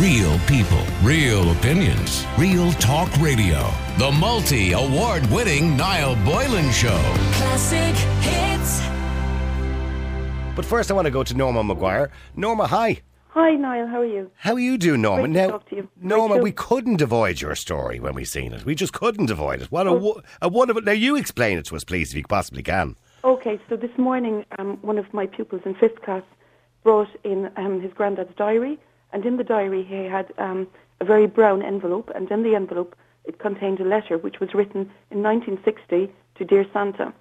Real people, real opinions, real talk radio. The multi award winning Niall Boylan Show. Classic hits. But first, I want to go to Norma McGuire. Norma, hi. Hi, Niall. How are you? How are you doing, Norma? Great to now, talk to you. Norma, we couldn't avoid your story when we seen it. We just couldn't avoid it. What a, wo- a wonderful. Now, you explain it to us, please, if you possibly can. Okay, so this morning, um, one of my pupils in fifth class brought in um, his granddad's diary, and in the diary he had um, a very brown envelope, and in the envelope it contained a letter which was written in 1960 to Dear Santa.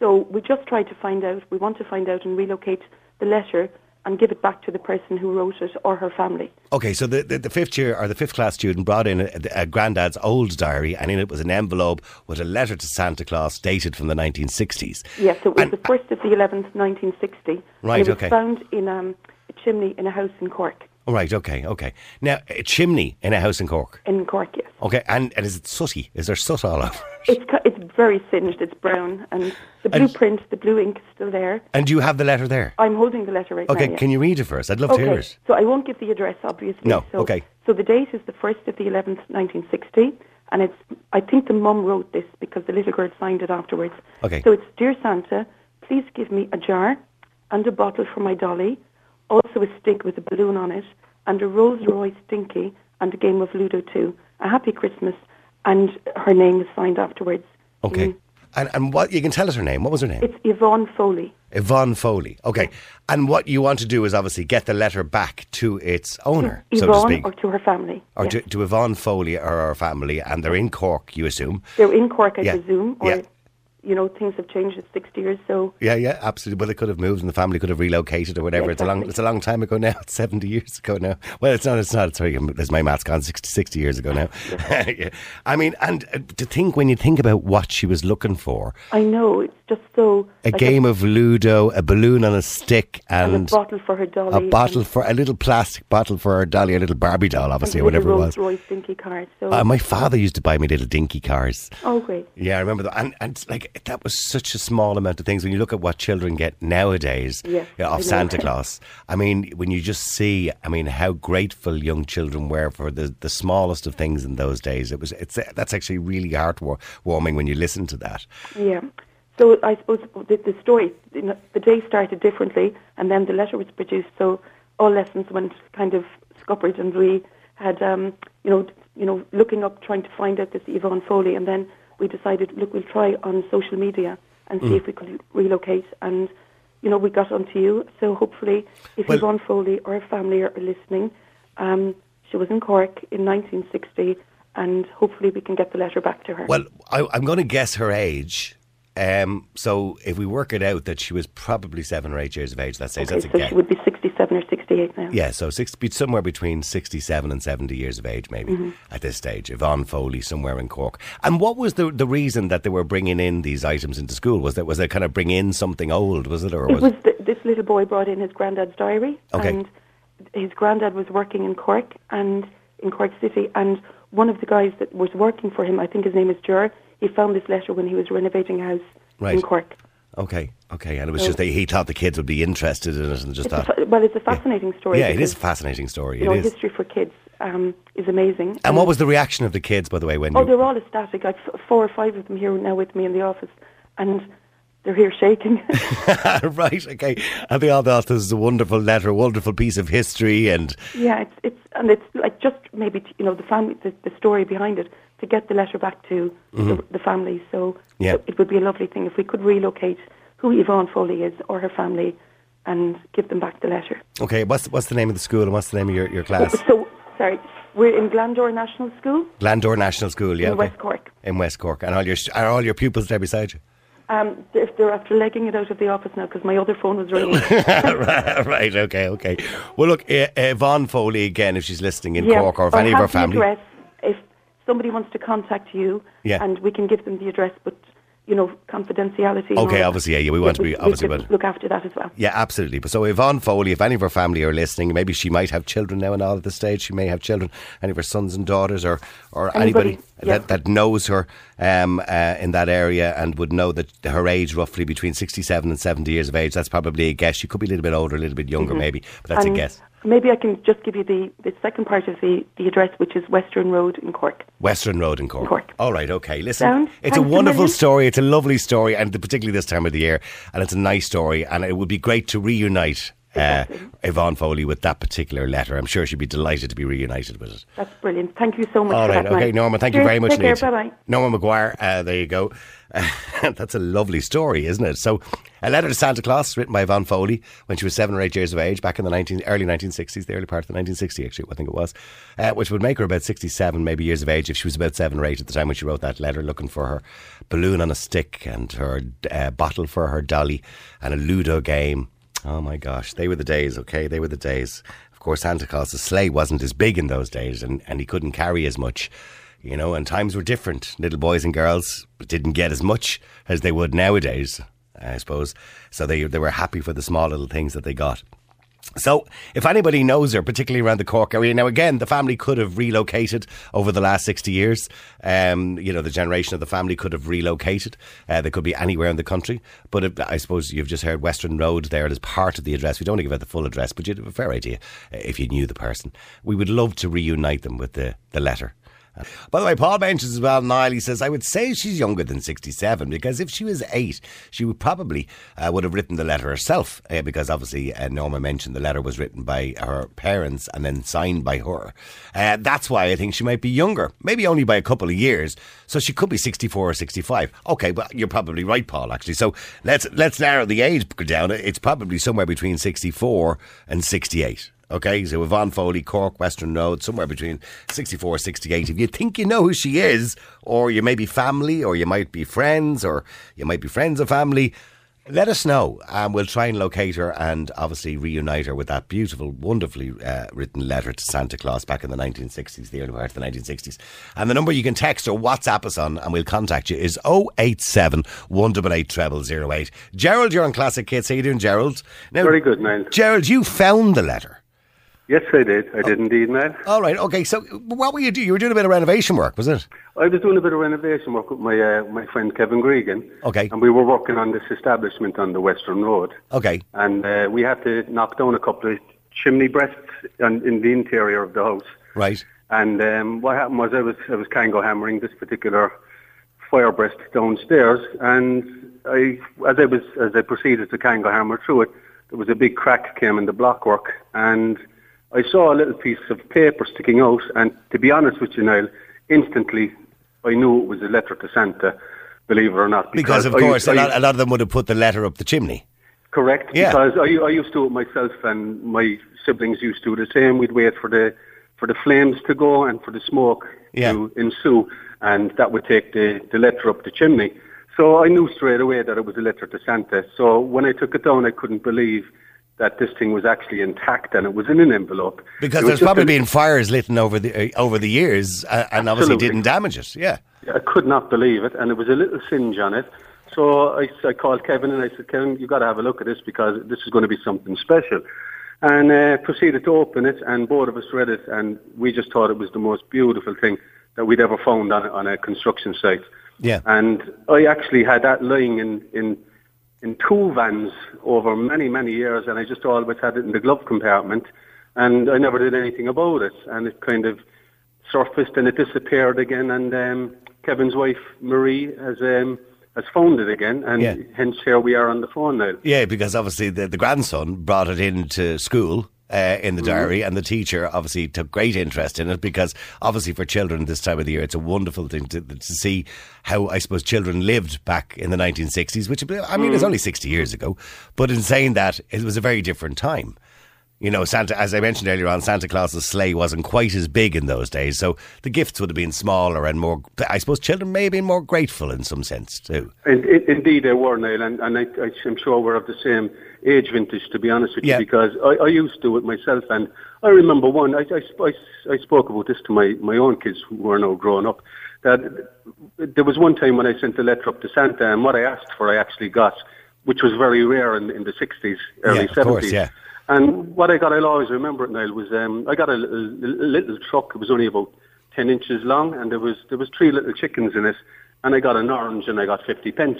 So we just tried to find out. We want to find out and relocate the letter and give it back to the person who wrote it or her family. Okay, so the, the, the fifth year or the fifth class student brought in a, a granddad's old diary, and in it was an envelope with a letter to Santa Claus dated from the 1960s. Yes, it was And- the first of the 11th, 1960. Right, and it was okay. found in um, a chimney in a house in Cork. Oh, right, okay, okay. Now, a chimney in a house in Cork. In Cork, yes. Okay, and, and is it sooty? Is there soot all over? It's it's very singed. It's brown, and the And- blueprint, the blue ink, is still there. And do you have the letter there? I'm holding the letter right Okay, now. Okay, can you read it first? I'd love to hear Okay, it. so I won't give the address, obviously. No, So, okay. So the date is the first of the 11th, 1960, and it's. I think the mum wrote this because the little girl signed it afterwards. Okay. So it's dear Santa, please give me a jar and a bottle for my dolly, also a stick with a balloon on it, and a Rolls Royce dinky and a game of Ludo too. A happy Christmas, and her name is signed afterwards. Okay. Mm. And, and what, you can tell us her name. What was her name? It's Yvonne Foley. Yvonne Foley. Okay. And what you want to do is obviously get the letter back to its owner, so to speak. or to her family. Or yes. to, to Yvonne Foley or her family, and they're in Cork, you assume. They're in Cork, I Yeah. presume, Yeah. You know, things have changed. It's sixty years, so Yeah, yeah, absolutely. Well, they could have moved, and the family could have relocated or whatever. Yeah, It's a long, it's a long time ago now. It's seventy years ago now. Well, it's not. It's not. Sorry, there's my math's gone 60, 60 years ago now. Yeah. I mean, and uh, to think when you think about what she was looking for, I know it's just so a like game of Ludo, a balloon on a stick, and, and a bottle for her dolly, a bottle for a little plastic bottle for her dolly, a little Barbie doll, obviously, or whatever it was. Rolls Royce dinky cars. So Uh, my father used to buy me little dinky cars. oh great, Yeah, I remember that. And, and like that was such a small amount of things. When you look at what children get nowadays Yeah, yeah, of. Santa Claus, I mean, when you just see, I mean, how grateful young children were for the, the smallest of things in those days. It was it's that's actually really heartwarming when you listen to that. yeah. So I suppose the, the story, you know, the day started differently, and then the letter was produced. So all lessons went kind of scuppered, and we had, um, you know, you know, looking up, trying to find out this Yvonne Foley, and then we decided, look, we'll try on social media and Mm. see if we could relocate. And you know, we got onto you. So hopefully, if Well- Yvonne Foley or her family are listening, um, she was in Cork in 1960, and hopefully we can get the letter back to her. Well, I, I'm going to guess her age. Um, so if we work it out that she was probably seven or eight years of age, let's say okay, that's a so guess. she would be 67 or 68 now. Yeah, so six, be somewhere between 67 and 70 years of age, maybe, Mm-hmm. at this stage. Yvonne Foley, somewhere in Cork. And what was the the reason that they were bringing in these items into school? Was that was they kind of bring in something old, was it? Or It was, was th this little boy brought in his granddad's diary, Okay. and his granddad was working in Cork and in Cork City, and one of the guys that was working for him, I think his name is Ger, he found this letter when he was renovating a house Right. in Cork. Okay, okay. And it was just that he thought the kids would be interested in it and just thought. fa- well, it's a fascinating story. Yeah, it is a fascinating story. You know, It is. history for kids um, is amazing. And what was the reaction of the kids, by the way, when Oh, you. they're all ecstatic. I've four or five of them here now with me in the office, and they're here shaking. right, okay. And they all thought this is a wonderful letter, a wonderful piece of history, and yeah, it's it's and it's like just maybe you know the family, the, the story behind it to get the letter back to the, the family. So Mm-hmm. Yeah. it, would be a lovely thing if we could relocate who Yvonne Foley is or her family, and give them back the letter. okay. What's what's the name of the school and what's the name of your, your class? So sorry, we're in Glandore National School Glandore National School, yeah. in okay. West Cork. In West Cork, and all your are all your pupils there beside you? Um, they're, they're after legging it out of the office now because my other phone was ringing. right, right, okay, okay. Well, look, Yvonne Foley again, if she's listening in Yeah, Cork or if I any of her family. Address, somebody wants to contact you, Yeah. and we can give them the address, but you know, confidentiality. Okay, obviously, yeah, yeah, we want to be- obviously, but- look after that as well. Yeah, absolutely. But so Yvonne Foley, if any of her family are listening, maybe she might have children now and all at this stage. She may have children, any of her sons and daughters, or or Anybody, anybody yeah. that, that knows her um, uh, in that area and would know that her age roughly between sixty-seven and seventy years of age. That's probably a guess. She could be a little bit older, a little bit younger, maybe, but that's and a guess. Maybe I can just give you the, the second part of the, the address, which is Western Road in Cork. Western Road in Cork. Cork. All right, okay. Listen, Sound? it's a Thanks a wonderful million. story. It's a lovely story, and particularly this time of the year. And it's a nice story, and it would be great to reunite uh. Yvonne Foley with that particular letter. I'm sure she'd be delighted to be reunited with it. That's brilliant. Thank you so much All right, okay. Norma, thank you very much Take care. Bye bye. Norma McGuire, uh, there you go. That's a lovely story, isn't it? So, a letter to Santa Claus, written by Yvonne Foley when she was seven or eight years of age, back in the 19, early 1960s, the early part of the 1960s, actually, I think it was, uh, which would make her about 67, maybe years of age, if she was about seven or eight at the time when she wrote that letter, looking for her balloon on a stick and her uh, bottle for her dolly and a Ludo game. Oh my gosh, they were the days, okay? They were the days. Of course, Santa Claus's sleigh wasn't as big in those days and, and he couldn't carry as much, you know, and times were different. Little boys and girls didn't get as much as they would nowadays, I suppose. So they, they were happy for the small little things that they got. So, if anybody knows her, particularly around the Cork area, now again, the family could have relocated over the last 60 years. Um, you know, the generation of the family could have relocated. Uh, they could be anywhere in the country. But if, I suppose you've just heard Western Road there as part of the address. We don't want to give out the full address, but you'd have a fair idea uh, if you knew the person. We would love to reunite them with the, the letter. By the way, Paul mentions as well, Niall, he says, I would say she's younger than 67 because if she was eight, she would probably uh, would have written the letter herself uh, because obviously uh, Norma mentioned the letter was written by her parents and then signed by her. Uh, that's why I think she might be younger, maybe only by a couple of years. So she could be 64 or 65. Okay, but you're probably right, Paul, actually. So let's, let's narrow the age down. It's probably somewhere between 64 and 68. Okay, so Yvonne Foley, Cork, Western Road, somewhere between 64 68. If you think you know who she is, or you may be family, or you might be friends, or you might be friends of family, let us know and we'll try and locate her and obviously reunite her with that beautiful, wonderfully uh, written letter to Santa Claus back in the 1960s, the early part of the 1960s. And the number you can text or WhatsApp us on and we'll contact you is 087 188 0008. Gerald, you're on Classic Hits. How you doing, Gerald? Now, Very good, man. Gerald, you found the letter. Yes, I did. I did indeed, Niall. All right, okay. So, what were you doing? You were doing a bit of renovation work, was it? I was doing a bit of renovation work with my uh, my friend Kevin Gregan. Okay. And we were working on this establishment on the Western Road. Okay. And uh, we had to knock down a couple of chimney breasts on, in the interior of the house. Right. And um, what happened was I was I was kango hammering this particular fire breast downstairs, and I as I was as I proceeded to kango hammer through it, there was a big crack came in the blockwork, and I saw a little piece of paper sticking out. And to be honest with you, Niall, instantly I knew it was a letter to Santa. Believe it or not, Because, of I course, used- a I lot, a lot of them would have put the letter up the chimney. Correct. Yeah. Because I, I used to do it myself, and my siblings used to do the same. We'd wait for the for the flames to go and for the smoke Yeah. to ensue, and that would take the, the letter up the chimney. So I knew straight away that it was a letter to Santa. So when I took it down, I couldn't believe that this thing was actually intact and it was in an envelope. Because there's probably been fires lit over the uh, over the years, uh, and obviously didn't damage it. Yeah. I could not believe it, and there was a little singe on it. So I, I called Kevin and I said, Kevin, you've got to have a look at this because this is going to be something special. And uh, proceeded to open it, and both of us read it, and we just thought it was the most beautiful thing that we'd ever found on, a- on a construction site. Yeah. And I actually had that lying in, in, in two vans over many, many years, and I just always had it in the glove compartment, and I never did anything about it. And it kind of surfaced and it disappeared again, and um, Kevin's wife, Marie, has, um, has found it again, and Yeah. hence here we are on the phone now. Yeah, because obviously the, the grandson brought it into school. Uh, in the diary, and the teacher obviously took great interest in it because obviously for children this time of the year, it's a wonderful thing to, to see how I suppose children lived back in the 1960s, which I mean is only 60 years ago. But in saying that, it was a very different time. You know, Santa, as I mentioned earlier on, Santa Claus's sleigh wasn't quite as big in those days, so the gifts would have been smaller and more. I suppose children may have been more grateful in some sense too. In, in, indeed, they were, Niall, and, and I, I'm sure we're of the same age vintage, to be honest with Yeah. you, because I, I used to do it myself, and I remember one, I, I, I, I spoke about this to my, my own kids who are now grown up, that there was one time when I sent a letter up to Santa, and what I asked for, I actually got, which was very rare in, in the 60s, early Yeah, of 70s. course, yeah. And what I got, I'll always remember it, Niall, was um, I got a, little- a little truck. It was only about 10 inches long, and there was there was three little chickens in it. And I got an orange, and I got 50 pence.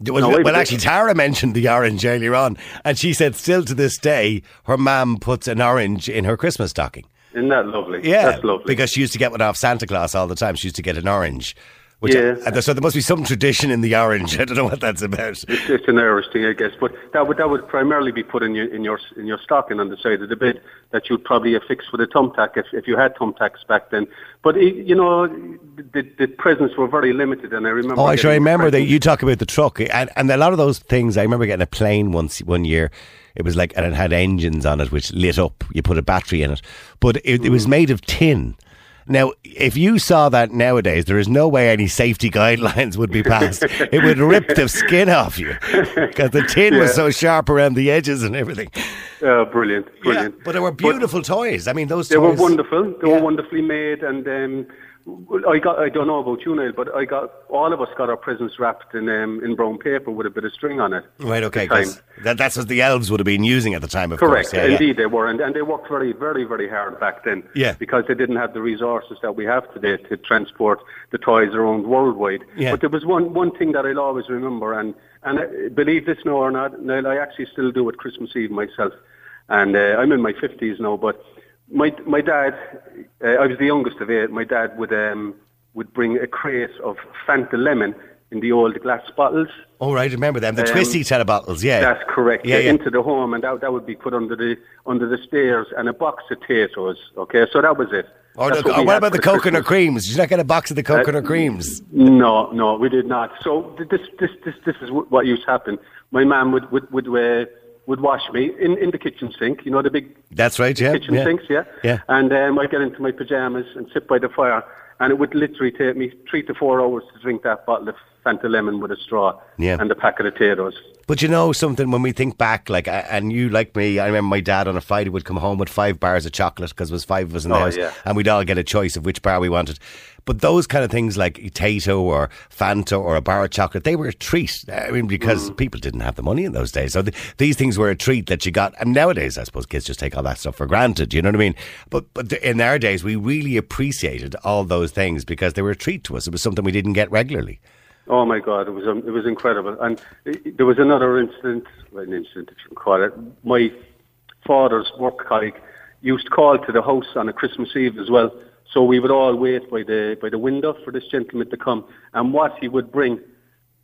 Well, No, well, actually, Tara mentioned the orange earlier on, and she said still to this day her mum puts an orange in her Christmas stocking. Isn't that lovely? Yeah, That's lovely. because she used to get one off Santa Claus all the time. She used to get an orange. Which Yeah. uh, so there must be some tradition in the orange. I don't know what that's about. It's, it's an Irish thing, I guess, but that would that would primarily be put in your in your in your stocking on the side of the bed that you'd probably affix with a thumbtack if if you had thumbtacks back then. But it, you know, the, the presents were very limited, and I remember. Oh, I sure remember that you talk about the truck, and and a lot of those things. I remember getting a plane once one year. It was like, and it had engines on it which lit up. You put a battery in it, but it, it was Mm. made of tin. Now, if you saw that nowadays, there is no way any safety guidelines would be passed. it would rip the skin off you because the tin was so sharp around the edges and everything. Uh, brilliant, brilliant. Yeah, but they were beautiful toys. I mean, those They were wonderful. They Yeah. were wonderfully made, and um, I got. I don't know about you, Niall, but I got all of us got our presents wrapped in um, in brown paper with a bit of string on it. Right, okay, at the time. 'cause that, that's what the elves would have been using at the time, of Correct. course. Yeah, yeah. Indeed, they were, and, and they worked very, very, very hard back then. Yeah. Because they didn't have the resources that we have today to transport the toys around worldwide. Yeah. But there was one one thing that I'll always remember, and and uh, believe this now or not, Niall, I actually still do it Christmas Eve myself, and uh, I'm in my fifties now. But my my dad, uh, I was the youngest of eight. My dad would um would bring a crate of Fanta lemon in the old glass bottles. Oh, right, remember them. The Um, twisty set of bottles, yeah. That's correct. Yeah, Yeah. Into the home, and that, that would be put under the under the stairs, and a box of Taytos. Okay, so that was it. Or That's the, we what about the coconut Christmas. creams? Did you not get a box of the coconut Uh, creams? No, no, we did not. So this this this this is what used to happen. My mum would would would uh, would wash me in, in the kitchen sink. You know the big That's right, yeah. kitchen yeah. sinks, yeah. Yeah. And um, I'd get into my pajamas and sit by the fire, and it would literally take me three to four hours to drink that bottle of Fanta lemon with a straw Yeah. and a packet of Taytos. But you know something, when we think back, like, and you like me, I remember my dad on a Friday would come home with five bars of chocolate because there was five of us in the Oh, house, yeah. and we'd all get a choice of which bar we wanted. But those kind of things like Tayto or Fanta or a bar of chocolate, they were a treat. I mean, Mm. because people didn't have the money in those days. So th- these things were a treat that you got. And nowadays, I suppose kids just take all that stuff for granted. You know what I mean? But but th- in our days, we really appreciated all those things because they were a treat to us. It was something we didn't get regularly. Oh my God, it was um, it was incredible. And uh, there was another incident, well, an incident if you can call it. My father's work colleague used to call to the house on a Christmas Eve as well. So we would all wait by the by the window for this gentleman to come. And what he would bring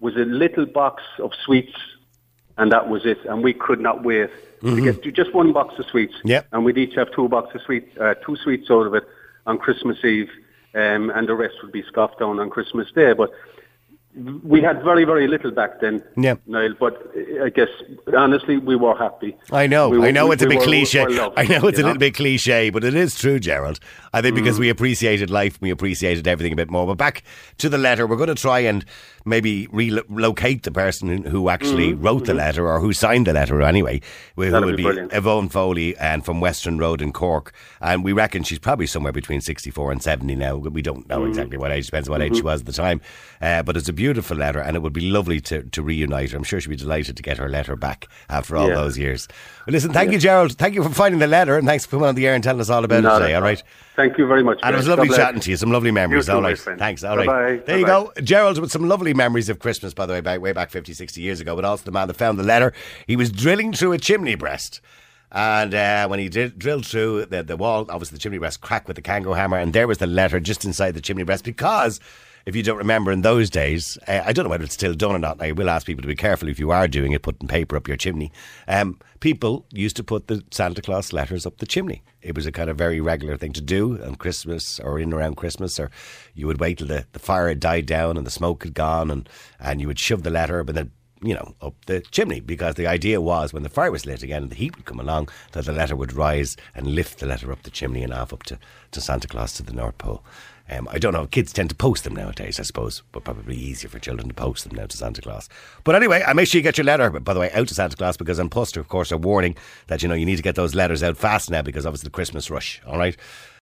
was a little box of sweets, and that was it. And we could not wait to get to just one box of sweets. Yep. And we'd each have two boxes of sweets, uh, two sweets out of it on Christmas Eve, um, and the rest would be scoffed down on Christmas Day. But we had very, very little back then, Yeah. Niall. But I guess honestly, we were happy. I know, We were- I know we- it's a we bit cliche. loved, I know it's a little bit cliche, but it is true, Gerald. I think because mm. we appreciated life, we appreciated everything a bit more. But back to the letter, we're going to try and maybe relocate the person who- actually mm-hmm. wrote the mm-hmm. letter or who signed the letter anyway, who That'd would be be. Yvonne Foley and from Western Road in Cork. And we reckon she's probably somewhere between 64 and 70 now. We don't know mm. exactly what age, depends on what age mm-hmm. she was at the time. Uh, but it's a beautiful letter and it would be lovely to, to reunite her. I'm sure she'd be delighted to get her letter back after all Yeah. those years. Well, listen, thank you, Gerald. Thank you for finding the letter and thanks for coming on the air and telling us all about Not it today, all right? Thank you very much. And it was lovely God bless. chatting to you. Some lovely memories. too, all friend. Thanks. All right. Bye-bye. There you Bye-bye. go. Gerald with some lovely memories of Christmas, by the way, back, way back 50, 60 years ago, but also the man that found the letter. He was drilling through a chimney breast. And uh, when he did, drilled through the, the wall, obviously the chimney breast cracked with the kangaroo hammer, and there was the letter just inside the chimney breast because. If you don't remember in those days, uh, I don't know whether it's still done or not. I will ask people to be careful if you are doing it, putting paper up your chimney. Um, people used to put the Santa Claus letters up the chimney. It was a kind of very regular thing to do on Christmas or in around Christmas, or you would wait till the, the fire had died down and the smoke had gone, and, and you would shove the letter up and then you know, up the chimney because the idea was when the fire was lit again and the heat would come along that the letter would rise and lift the letter up the chimney and off up to, to Santa Claus to the North Pole. Um, I don't know, kids tend to post them nowadays, I suppose, but probably easier for children to post them now to Santa Claus. But anyway, I make sure you get your letter, by the way, out to Santa Claus because An Post, of course, are warning that, you know, you need to get those letters out fast now because obviously the Christmas rush, all right?